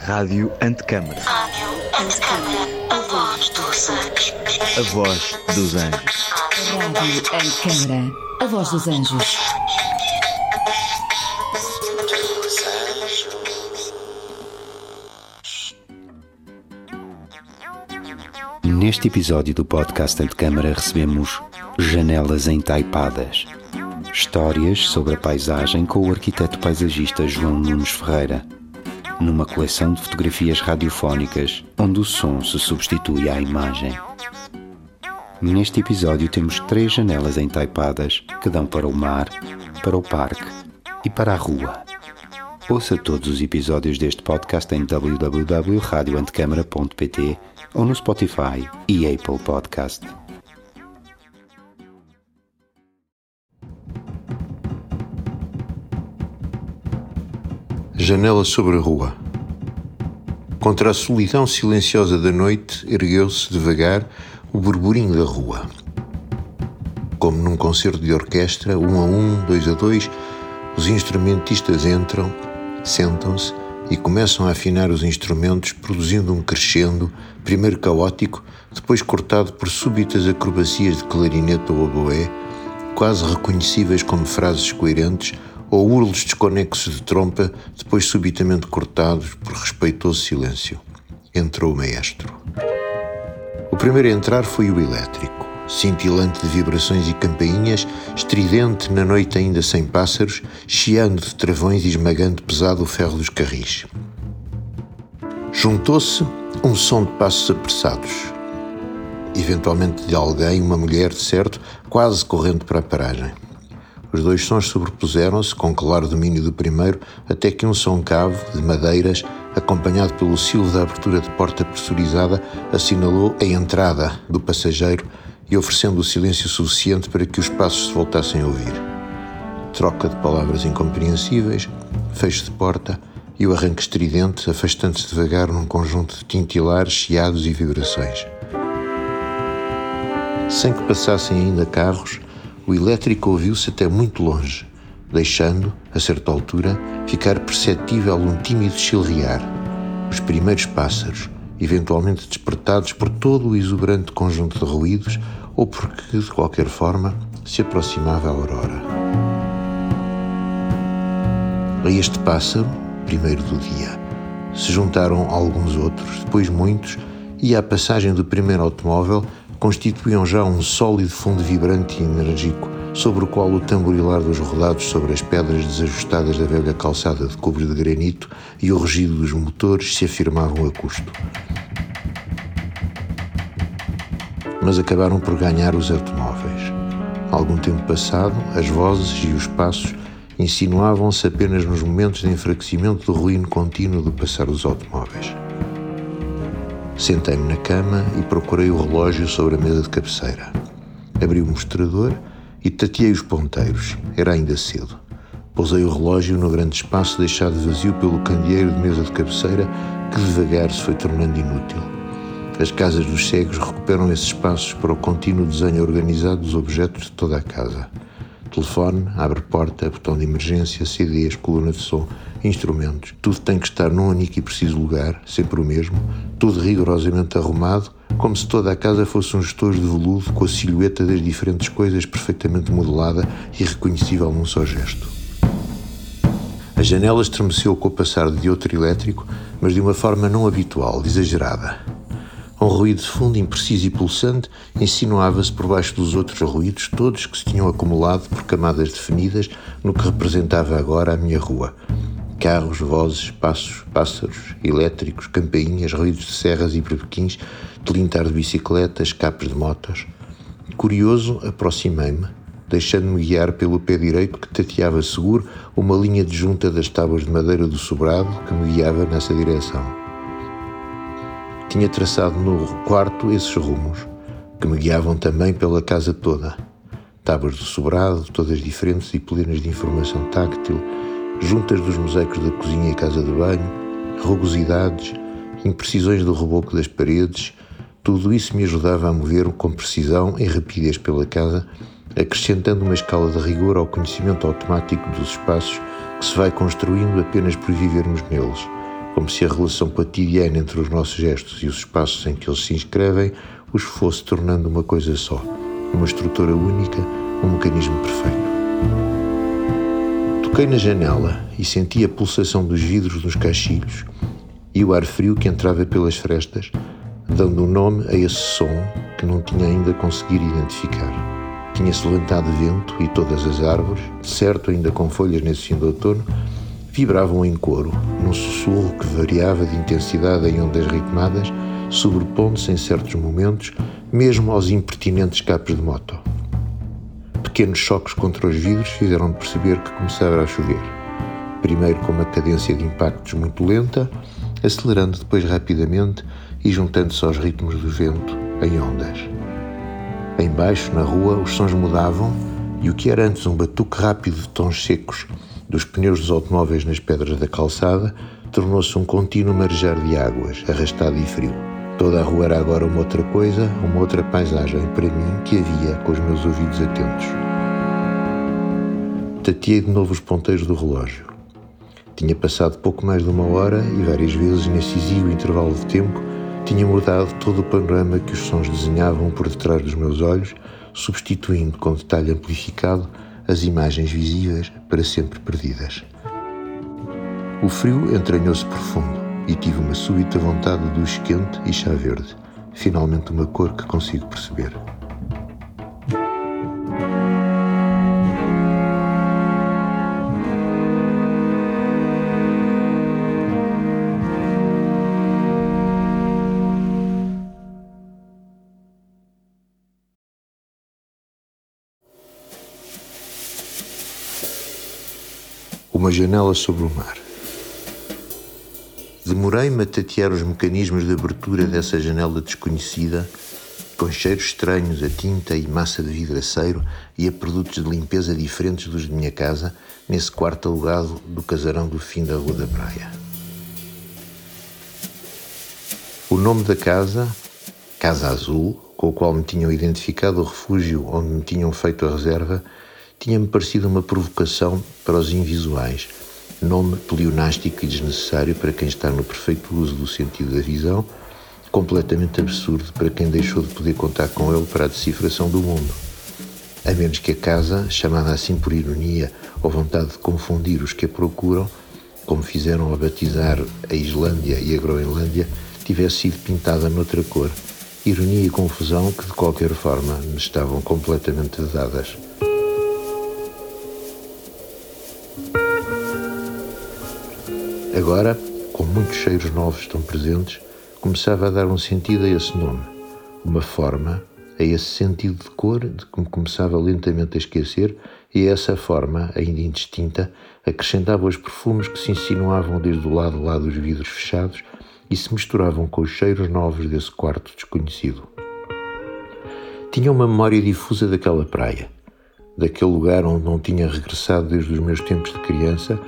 Rádio Antecâmara. Rádio Antecâmara, a voz dos anjos. A voz dos anjos. Rádio Antecâmara, a voz dos anjos. Neste episódio do podcast Antecâmara recebemos Janelas Entaipadas. Histórias sobre a paisagem com o arquiteto paisagista João Nunes Ferreira. Numa coleção de fotografias radiofónicas onde o som se substitui à imagem. Neste episódio temos três janelas entaipadas que dão para o mar, para o parque e para a rua. Ouça todos os episódios deste podcast em www.radioantecâmara.pt ou no Spotify e Apple Podcast. Janela sobre a rua. Contra a solidão silenciosa da noite, ergueu-se devagar o burburinho da rua. Como num concerto de orquestra, um a um, dois a dois, os instrumentistas entram, sentam-se e começam a afinar os instrumentos, produzindo um crescendo, primeiro caótico, depois cortado por súbitas acrobacias de clarinete ou oboé, quase reconhecíveis como frases coerentes, ou urlos desconexos de trompa, depois subitamente cortados por respeitoso silêncio. Entrou o maestro. O primeiro a entrar foi o elétrico, cintilante de vibrações e campainhas, estridente na noite ainda sem pássaros, chiando de travões e esmagando pesado o ferro dos carris. Juntou-se um som de passos apressados, eventualmente de alguém, uma mulher, de certo, quase correndo para a paragem. Os dois sons sobrepuseram-se, com claro domínio do primeiro, até que um som cavo, de madeiras, acompanhado pelo silvo da abertura de porta pressurizada, assinalou a entrada do passageiro e oferecendo o silêncio suficiente para que os passos se voltassem a ouvir. Troca de palavras incompreensíveis, fecho de porta e o arranque estridente, afastando-se devagar num conjunto de tintilares, chiados e vibrações. Sem que passassem ainda carros, o elétrico ouviu-se até muito longe, deixando, a certa altura, ficar perceptível um tímido chilrear. Os primeiros pássaros, eventualmente despertados por todo o exuberante conjunto de ruídos ou porque, de qualquer forma, se aproximava a aurora. A este pássaro, primeiro do dia, se juntaram alguns outros, depois muitos, e à passagem do primeiro automóvel constituíam já um sólido fundo vibrante e enérgico, sobre o qual o tamborilar dos rodados sobre as pedras desajustadas da velha calçada de cobre de granito e o rugido dos motores se afirmavam a custo. Mas acabaram por ganhar os automóveis. Algum tempo passado, as vozes e os passos insinuavam-se apenas nos momentos de enfraquecimento do ruído contínuo do passar dos automóveis. Sentei-me na cama e procurei o relógio sobre a mesa de cabeceira. Abri o mostrador e tateei os ponteiros. Era ainda cedo. Pousei o relógio no grande espaço deixado vazio pelo candeeiro de mesa de cabeceira que devagar se foi tornando inútil. As casas dos cegos recuperam esses espaços para o contínuo desenho organizado dos objetos de toda a casa. Telefone, abre-porta, botão de emergência, CDs, coluna de som, instrumentos. Tudo tem que estar num único e preciso lugar, sempre o mesmo, tudo rigorosamente arrumado, como se toda a casa fosse um gestor de veludo com a silhueta das diferentes coisas perfeitamente modelada e reconhecível num só gesto. A janela estremeceu com o passar de outro elétrico, mas de uma forma não habitual, exagerada. Um ruído de fundo, impreciso e pulsante, insinuava-se por baixo dos outros ruídos, todos que se tinham acumulado por camadas definidas no que representava agora a minha rua. Carros, vozes, passos, pássaros, elétricos, campainhas, ruídos de serras e berbequins, tilintar de bicicletas, capes de motos. Curioso, aproximei-me, deixando-me guiar pelo pé direito que tateava seguro uma linha de junta das tábuas de madeira do sobrado que me guiava nessa direção. Tinha traçado no quarto esses rumos, que me guiavam também pela casa toda. Tábuas do sobrado, todas diferentes e plenas de informação táctil, juntas dos mosaicos da cozinha e casa de banho, rugosidades, imprecisões do reboco das paredes, tudo isso me ajudava a mover com precisão e rapidez pela casa, acrescentando uma escala de rigor ao conhecimento automático dos espaços que se vai construindo apenas por vivermos neles, como se a relação cotidiana entre os nossos gestos e os espaços em que eles se inscrevem os fosse tornando uma coisa só, uma estrutura única, um mecanismo perfeito. Toquei na janela e senti a pulsação dos vidros nos caixilhos e o ar frio que entrava pelas frestas, dando um nome a esse som que não tinha ainda conseguido identificar. Tinha-se levantado vento e todas as árvores, certo ainda com folhas nesse fim de outono, vibravam em coro, num sussurro que variava de intensidade em ondas ritmadas, sobrepondo-se em certos momentos, mesmo aos impertinentes capos de moto. Pequenos choques contra os vidros fizeram-me perceber que começava a chover. Primeiro com uma cadência de impactos muito lenta, acelerando depois rapidamente e juntando-se aos ritmos do vento em ondas. Embaixo, na rua, os sons mudavam e o que era antes um batuque rápido de tons secos dos pneus dos automóveis nas pedras da calçada tornou-se um contínuo marejar de águas, arrastado e frio. Toda a rua era agora uma outra coisa, uma outra paisagem para mim que havia com os meus ouvidos atentos. Tateei de novo os ponteiros do relógio. Tinha passado pouco mais de uma hora e várias vezes, nesse exíguo intervalo de tempo, tinha mudado todo o panorama que os sons desenhavam por detrás dos meus olhos, substituindo com detalhe amplificado as imagens visíveis para sempre perdidas. O frio entranhou-se profundo e tive uma súbita vontade de duche quente e chá verde, finalmente uma cor que consigo perceber. Janela sobre o mar. Demorei-me a tatear os mecanismos de abertura dessa janela desconhecida, com cheiros estranhos a tinta e massa de vidraceiro e a produtos de limpeza diferentes dos de minha casa, nesse quarto alugado do casarão do fim da Rua da Praia. O nome da casa, Casa Azul, com o qual me tinham identificado o refúgio onde me tinham feito a reserva, tinha-me parecido uma provocação para os invisuais, nome pleonástico e desnecessário para quem está no perfeito uso do sentido da visão, completamente absurdo para quem deixou de poder contar com ele para a decifração do mundo. A menos que a casa, chamada assim por ironia ou vontade de confundir os que a procuram, como fizeram a batizar a Islândia e a Groenlândia, tivesse sido pintada noutra cor. Ironia e confusão que, de qualquer forma, me estavam completamente dadas. Agora, com muitos cheiros novos tão presentes, começava a dar um sentido a esse nome, uma forma a esse sentido de cor de que me começava lentamente a esquecer, e a essa forma, ainda indistinta, acrescentava os perfumes que se insinuavam desde o lado lá dos vidros fechados e se misturavam com os cheiros novos desse quarto desconhecido. Tinha uma memória difusa daquela praia, daquele lugar onde não tinha regressado desde os meus tempos de criança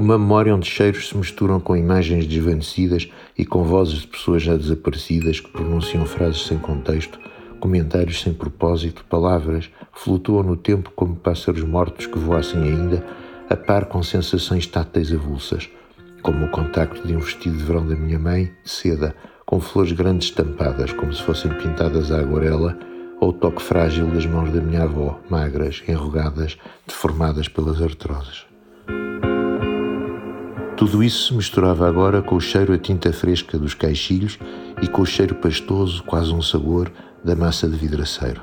uma memória onde cheiros se misturam com imagens desvanecidas e com vozes de pessoas já desaparecidas que pronunciam frases sem contexto, comentários sem propósito, palavras flutuam no tempo como pássaros mortos que voassem ainda, a par com sensações táteis avulsas, como o contacto de um vestido de verão da minha mãe, de seda, com flores grandes estampadas, como se fossem pintadas à aguarela, ou o toque frágil das mãos da minha avó, magras, enrugadas, deformadas pelas artroses. Tudo isso se misturava agora com o cheiro a tinta fresca dos caixilhos e com o cheiro pastoso, quase um sabor, da massa de vidraceiro.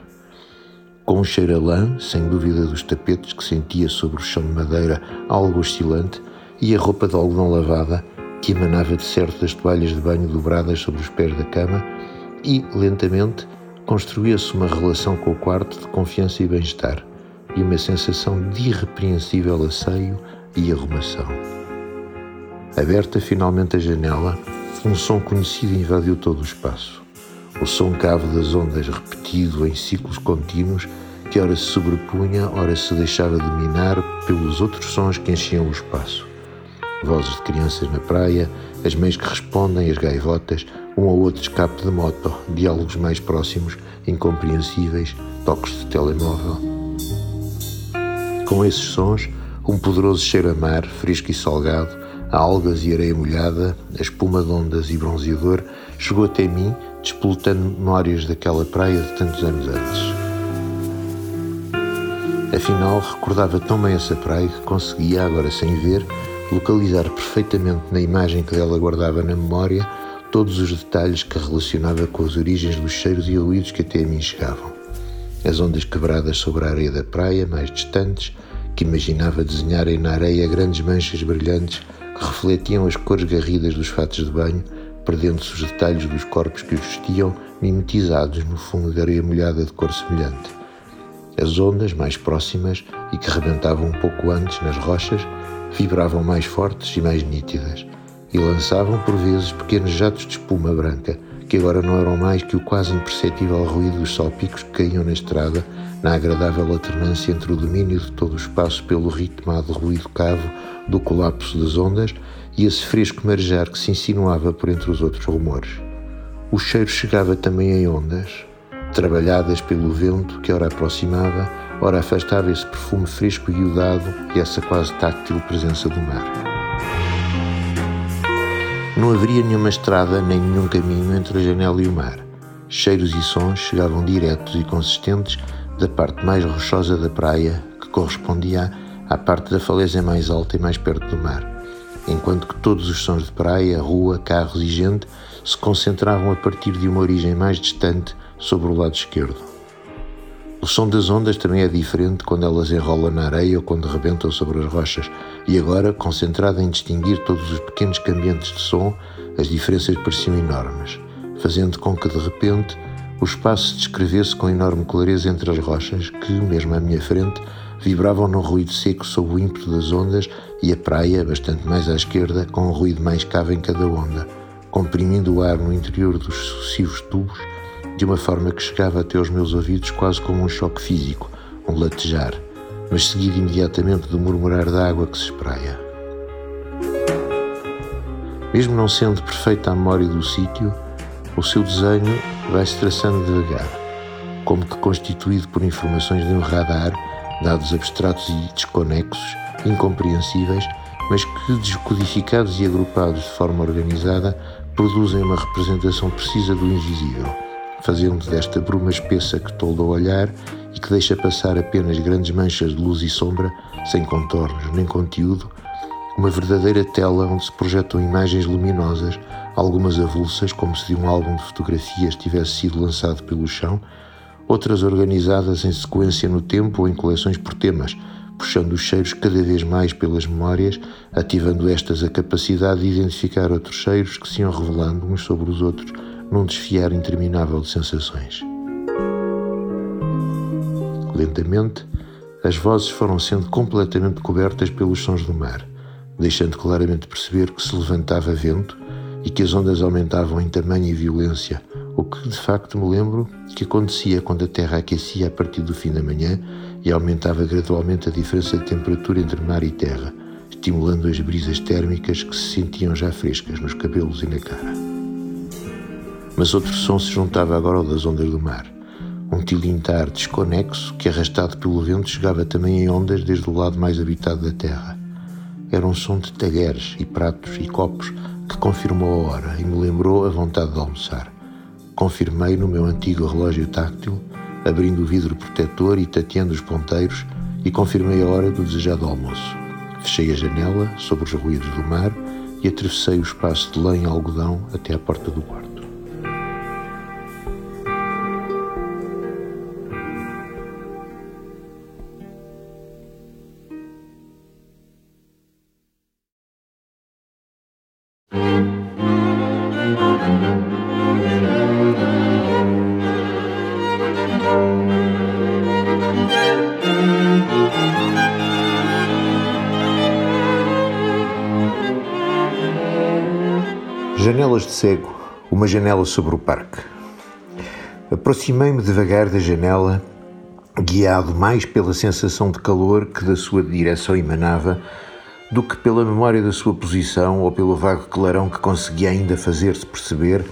Com o cheiro a lã, sem dúvida dos tapetes que sentia sobre o chão de madeira algo oscilante, e a roupa de algodão lavada que emanava de certo das toalhas de banho dobradas sobre os pés da cama, e, lentamente, construía-se uma relação com o quarto de confiança e bem-estar, e uma sensação de irrepreensível asseio e arrumação. Aberta finalmente a janela, um som conhecido invadiu todo o espaço. O som cavo das ondas repetido em ciclos contínuos que ora se sobrepunha, ora se deixava dominar pelos outros sons que enchiam o espaço. Vozes de crianças na praia, as mães que respondem, as gaivotas, um ou outro escape de moto, diálogos mais próximos, incompreensíveis, toques de telemóvel. Com esses sons, um poderoso cheiro a mar, fresco e salgado, a algas e areia molhada, a espuma de ondas e bronzeador, chegou até mim, despolutando memórias daquela praia de tantos anos antes. Afinal, recordava tão bem essa praia que conseguia, agora sem ver, localizar perfeitamente na imagem que dela guardava na memória todos os detalhes que relacionava com as origens dos cheiros e ruídos que até a mim chegavam. As ondas quebradas sobre a areia da praia, mais distantes, que imaginava desenharem na areia grandes manchas brilhantes refletiam as cores garridas dos fatos de banho, perdendo-se os detalhes dos corpos que os vestiam, mimetizados no fundo de areia molhada de cor semelhante. As ondas mais próximas e que rebentavam um pouco antes nas rochas vibravam mais fortes e mais nítidas e lançavam por vezes pequenos jatos de espuma branca que agora não eram mais que o quase imperceptível ruído dos salpicos que caíam na estrada na agradável alternância entre o domínio de todo o espaço pelo ritmado ruído cavo do colapso das ondas e esse fresco marejar que se insinuava por entre os outros rumores. O cheiro chegava também em ondas, trabalhadas pelo vento que ora aproximava, ora afastava esse perfume fresco e iodado e essa quase táctil presença do mar. Não haveria nenhuma estrada nem nenhum caminho entre a janela e o mar. Cheiros e sons chegavam diretos e consistentes da parte mais rochosa da praia, que correspondia à parte da falésia mais alta e mais perto do mar, enquanto que todos os sons de praia, rua, carros e gente se concentravam a partir de uma origem mais distante sobre o lado esquerdo. O som das ondas também é diferente quando elas enrolam na areia ou quando rebentam sobre as rochas, e agora, concentrado em distinguir todos os pequenos cambiantes de som, as diferenças pareciam enormes, fazendo com que, de repente, o espaço se descrevesse com enorme clareza entre as rochas que, mesmo à minha frente, vibravam num ruído seco sob o ímpeto das ondas e a praia, bastante mais à esquerda, com um ruído mais cavo em cada onda, comprimindo o ar no interior dos sucessivos tubos de uma forma que chegava até aos meus ouvidos quase como um choque físico, um latejar, mas seguido imediatamente do murmurar da água que se espraia. Mesmo não sendo perfeita a memória do sítio, o seu desenho vai-se traçando devagar, como que constituído por informações de um radar, dados abstratos e desconexos, incompreensíveis, mas que, descodificados e agrupados de forma organizada, produzem uma representação precisa do invisível, fazendo desta bruma espessa que tolda o olhar e que deixa passar apenas grandes manchas de luz e sombra, sem contornos nem conteúdo, uma verdadeira tela onde se projetam imagens luminosas, algumas avulsas, como se de um álbum de fotografias tivesse sido lançado pelo chão, outras organizadas em sequência no tempo ou em coleções por temas, puxando os cheiros cada vez mais pelas memórias, ativando estas a capacidade de identificar outros cheiros que se iam revelando uns sobre os outros num desfiar interminável de sensações. Lentamente, as vozes foram sendo completamente cobertas pelos sons do mar deixando claramente perceber que se levantava vento e que as ondas aumentavam em tamanho e violência, o que de facto me lembro que acontecia quando a Terra aquecia a partir do fim da manhã e aumentava gradualmente a diferença de temperatura entre mar e terra, estimulando as brisas térmicas que se sentiam já frescas nos cabelos e na cara. Mas outro som se juntava agora ao das ondas do mar. Um tilintar desconexo que, arrastado pelo vento, chegava também em ondas desde o lado mais habitado da terra. Era um som de talheres e pratos e copos que confirmou a hora e me lembrou a vontade de almoçar. Confirmei no meu antigo relógio táctil, abrindo o vidro protetor e tateando os ponteiros, e confirmei a hora do desejado almoço. Fechei a janela sobre os ruídos do mar e atravessei o espaço de lã e algodão até à porta do quarto. Uma janela sobre o parque. Aproximei-me devagar da janela, guiado mais pela sensação de calor que da sua direção emanava do que pela memória da sua posição ou pelo vago clarão que conseguia ainda fazer-se perceber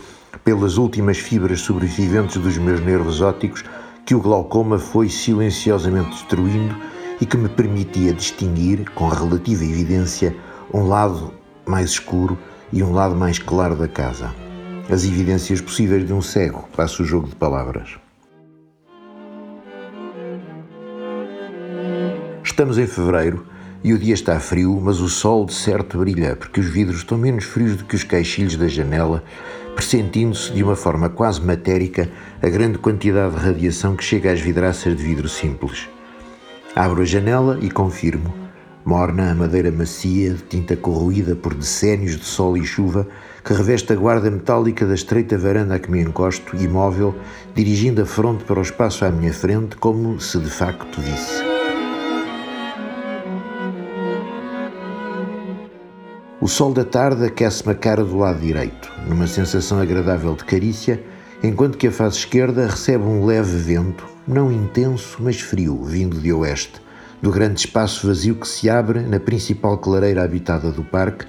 pelas últimas fibras sobreviventes dos meus nervos ópticos que o glaucoma foi silenciosamente destruindo e que me permitia distinguir, com relativa evidência, um lado mais escuro e um lado mais claro da casa. As evidências possíveis de um cego, passa o jogo de palavras. Estamos em fevereiro e o dia está frio, mas o sol de certo brilha, porque os vidros estão menos frios do que os caixilhos da janela, pressentindo-se de uma forma quase matérica a grande quantidade de radiação que chega às vidraças de vidro simples. Abro a janela e confirmo. Morna a madeira macia, de tinta corroída por decénios de sol e chuva, que reveste a guarda metálica da estreita varanda a que me encosto, imóvel, dirigindo a fronte para o espaço à minha frente, como se de facto visse. O sol da tarde aquece-me a cara do lado direito, numa sensação agradável de carícia, enquanto que a face esquerda recebe um leve vento, não intenso, mas frio, vindo de oeste, do grande espaço vazio que se abre na principal clareira habitada do parque,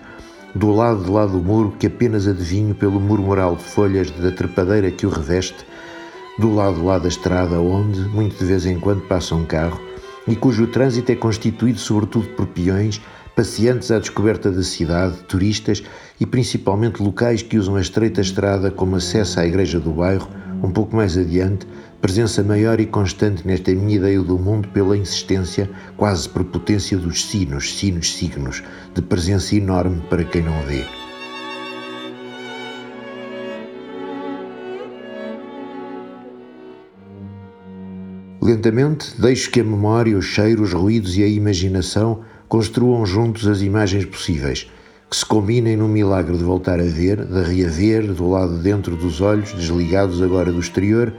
do lado de lá do muro que apenas adivinho pelo murmural de folhas da trepadeira que o reveste, do lado lá da estrada onde, muito de vez em quando, passa um carro e cujo trânsito é constituído sobretudo por peões passeantes à descoberta da cidade, turistas e principalmente locais que usam a estreita estrada como acesso à igreja do bairro, um pouco mais adiante, presença maior e constante nesta minha ideia do mundo pela insistência, quase prepotência dos sinos, sinos signos, de presença enorme para quem não vê. Lentamente deixo que a memória, os cheiros, os ruídos e a imaginação construam juntos as imagens possíveis, que se combinem num milagre de voltar a ver, de reaver, do lado de dentro dos olhos, desligados agora do exterior,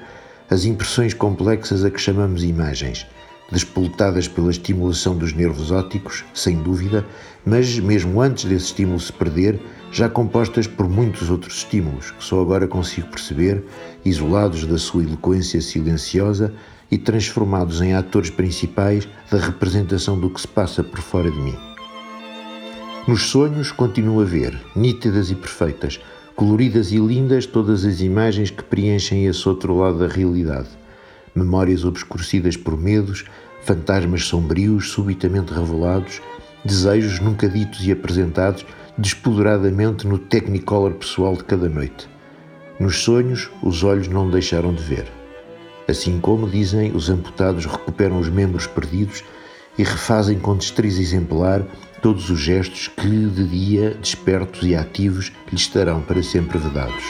as impressões complexas a que chamamos imagens, despoletadas pela estimulação dos nervos ópticos, sem dúvida, mas mesmo antes desse estímulo se perder, já compostas por muitos outros estímulos, que só agora consigo perceber, isolados da sua eloquência silenciosa e transformados em atores principais da representação do que se passa por fora de mim. Nos sonhos continuo a ver, nítidas e perfeitas, coloridas e lindas, todas as imagens que preenchem esse outro lado da realidade. Memórias obscurecidas por medos, fantasmas sombrios subitamente revelados, desejos nunca ditos e apresentados despoderadamente no technicolor pessoal de cada noite. Nos sonhos, os olhos não deixaram de ver. Assim como, dizem, os amputados recuperam os membros perdidos e refazem com destreza exemplar todos os gestos que, de dia, despertos e ativos, lhes estarão para sempre vedados.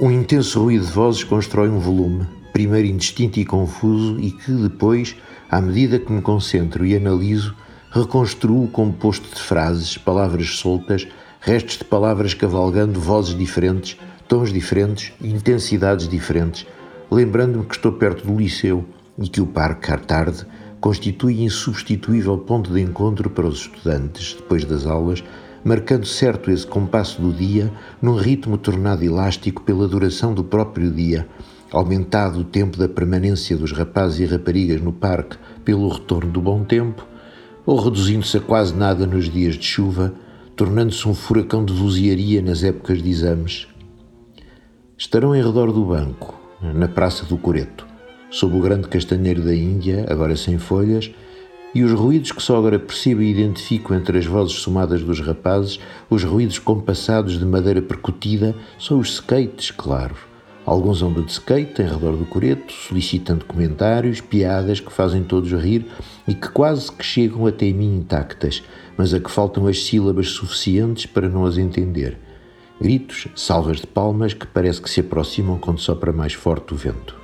Um intenso ruído de vozes constrói um volume, primeiro indistinto e confuso, e que depois, à medida que me concentro e analiso, reconstruo o composto de frases, palavras soltas, restos de palavras cavalgando, vozes diferentes, tons diferentes, intensidades diferentes, lembrando-me que estou perto do liceu e que o parque, tarde, constitui insubstituível ponto de encontro para os estudantes, depois das aulas, marcando certo esse compasso do dia num ritmo tornado elástico pela duração do próprio dia, aumentado o tempo da permanência dos rapazes e raparigas no parque pelo retorno do bom tempo, ou reduzindo-se a quase nada nos dias de chuva, tornando-se um furacão de vozearia nas épocas de exames. Estarão em redor do banco, na Praça do Coreto, sob o grande castanheiro da Índia, agora sem folhas, e os ruídos que só agora percebo e identifico entre as vozes somadas dos rapazes, os ruídos compassados de madeira percutida, são os skates, claro Alguns andam de skate em redor do coreto, solicitando comentários, piadas que fazem todos rir e que quase que chegam até mim intactas, mas a que faltam as sílabas suficientes para não as entender. Gritos, salvas de palmas que parece que se aproximam quando sopra mais forte o vento.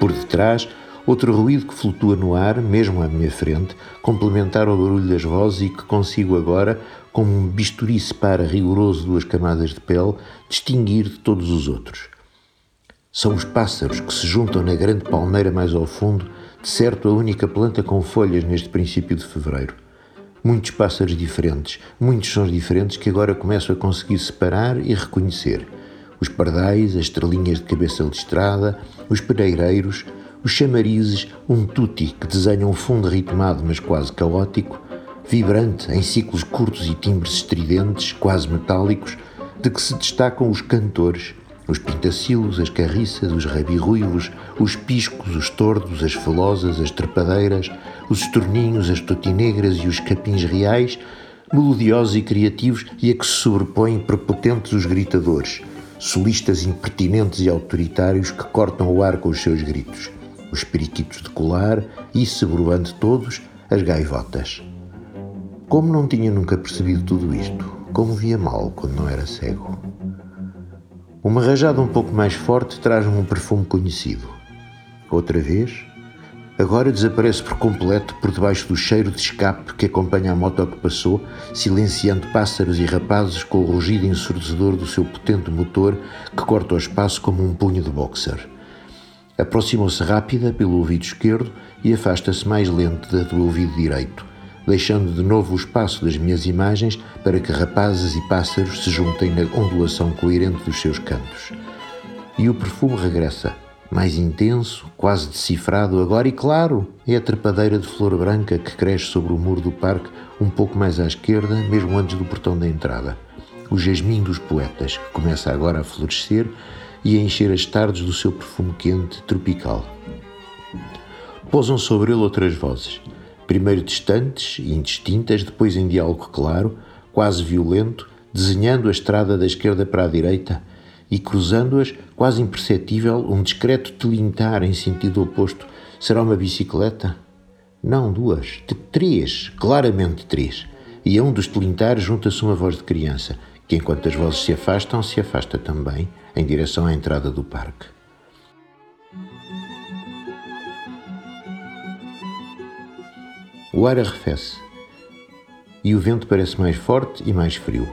Por detrás, Outro ruído que flutua no ar, mesmo à minha frente, complementar ao barulho das vozes e que consigo agora, como um bisturi separa rigoroso duas camadas de pele, distinguir de todos os outros. São os pássaros que se juntam na grande palmeira mais ao fundo, de certo a única planta com folhas neste princípio de fevereiro. Muitos pássaros diferentes, muitos sons diferentes que agora começo a conseguir separar e reconhecer. Os pardais, as estrelinhas de cabeça listrada, os pereireiros, os chamarizes, um tutti que desenha um fundo ritmado mas quase caótico, vibrante em ciclos curtos e timbres estridentes, quase metálicos, de que se destacam os cantores, os pintacilos, as carriças, os rabirruivos, os piscos, os tordos, as felosas, as trepadeiras, os estorninhos, as totinegras e os capins reais, melodiosos e criativos e a que se sobrepõem prepotentes os gritadores, solistas impertinentes e autoritários que cortam o ar com os seus gritos, os periquitos de colar e, sobrevoando todos, as gaivotas. Como não tinha nunca percebido tudo isto, como via mal quando não era cego. Uma rajada um pouco mais forte traz-me um perfume conhecido. Outra vez, agora desaparece por completo por debaixo do cheiro de escape que acompanha a moto que passou, silenciando pássaros e rapazes com o rugido ensurdecedor do seu potente motor que corta o espaço como um punho de boxer. Aproximou-se rápida pelo ouvido esquerdo e afasta-se mais lenta do ouvido direito, deixando de novo o espaço das minhas imagens para que rapazes e pássaros se juntem na ondulação coerente dos seus cantos. E o perfume regressa, mais intenso, quase decifrado agora, e claro, é a trepadeira de flor branca que cresce sobre o muro do parque, um pouco mais à esquerda, mesmo antes do portão da entrada. O jasmim dos poetas, que começa agora a florescer e a encher as tardes do seu perfume quente, tropical. Pousam sobre ele outras vozes primeiro distantes e indistintas, depois em diálogo claro, quase violento, desenhando a estrada da esquerda para a direita e cruzando-as, quase imperceptível, um discreto tilintar em sentido oposto. Será uma bicicleta? Não, duas, três, claramente três. E a um dos tilintares junta-se uma voz de criança, que enquanto as vozes se afastam, se afasta também, em direção à entrada do parque. O ar arrefece e o vento parece mais forte e mais frio.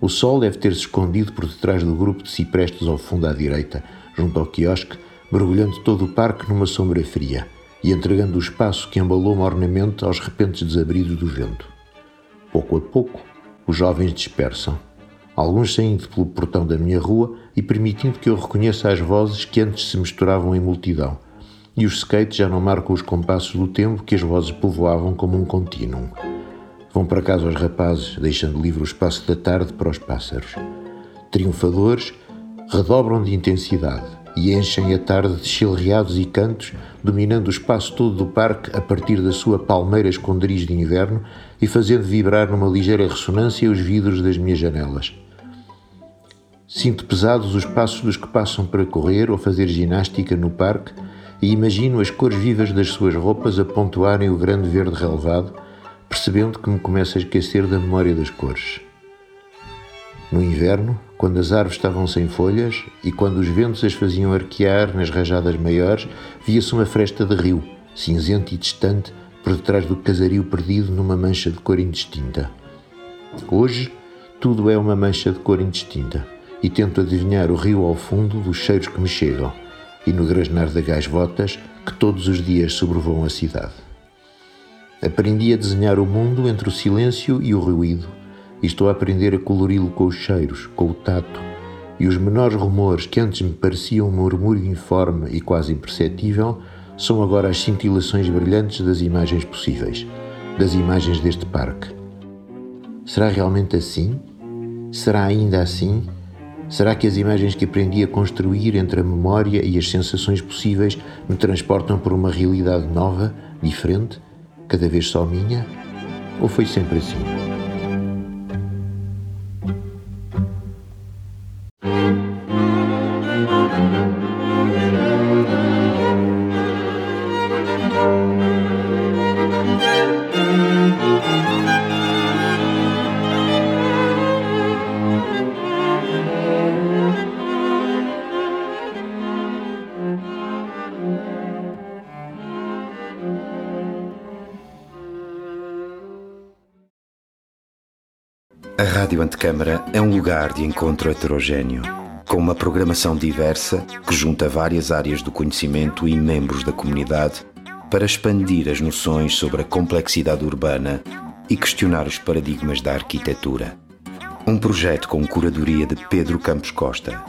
O sol deve ter-se escondido por detrás do grupo de ciprestes ao fundo à direita, junto ao quiosque, mergulhando todo o parque numa sombra fria e entregando o espaço que embalou mornamente aos repentes desabridos do vento. Pouco a pouco, os jovens dispersam, alguns saindo pelo portão da minha rua e permitindo que eu reconheça as vozes que antes se misturavam em multidão e os skates já não marcam os compassos do tempo que as vozes povoavam como um contínuo. Vão para casa os rapazes, deixando livre o espaço da tarde para os pássaros. Triunfadores, redobram de intensidade e enchem a tarde de chilreados e cantos, dominando o espaço todo do parque a partir da sua palmeira esconderiz de inverno e fazendo vibrar numa ligeira ressonância os vidros das minhas janelas. Sinto pesados os passos dos que passam para correr ou fazer ginástica no parque e imagino as cores vivas das suas roupas a pontuarem o grande verde relevado, percebendo que me começo a esquecer da memória das cores. No inverno, quando as árvores estavam sem folhas e quando os ventos as faziam arquear nas rajadas maiores, via-se uma fresta de rio, cinzento e distante, por detrás do casario perdido numa mancha de cor indistinta. Hoje, tudo é uma mancha de cor indistinta e tento adivinhar o rio ao fundo dos cheiros que me chegam e no grasnar de gaisvotas que todos os dias sobrevoam a cidade. Aprendi a desenhar o mundo entre o silêncio e o ruído, e estou a aprender a colori-lo com os cheiros, com o tato, e os menores rumores que antes me pareciam um murmúrio informe e quase imperceptível são agora as cintilações brilhantes das imagens possíveis, das imagens deste parque. Será realmente assim? Será ainda assim? Será que as imagens que aprendi a construir entre a memória e as sensações possíveis me transportam por uma realidade nova, diferente, cada vez só minha? Ou foi sempre assim? Rádio Antecâmara é um lugar de encontro heterogêneo, com uma programação diversa que junta várias áreas do conhecimento e membros da comunidade para expandir as noções sobre a complexidade urbana e questionar os paradigmas da arquitetura. Um projeto com curadoria de Pedro Campos Costa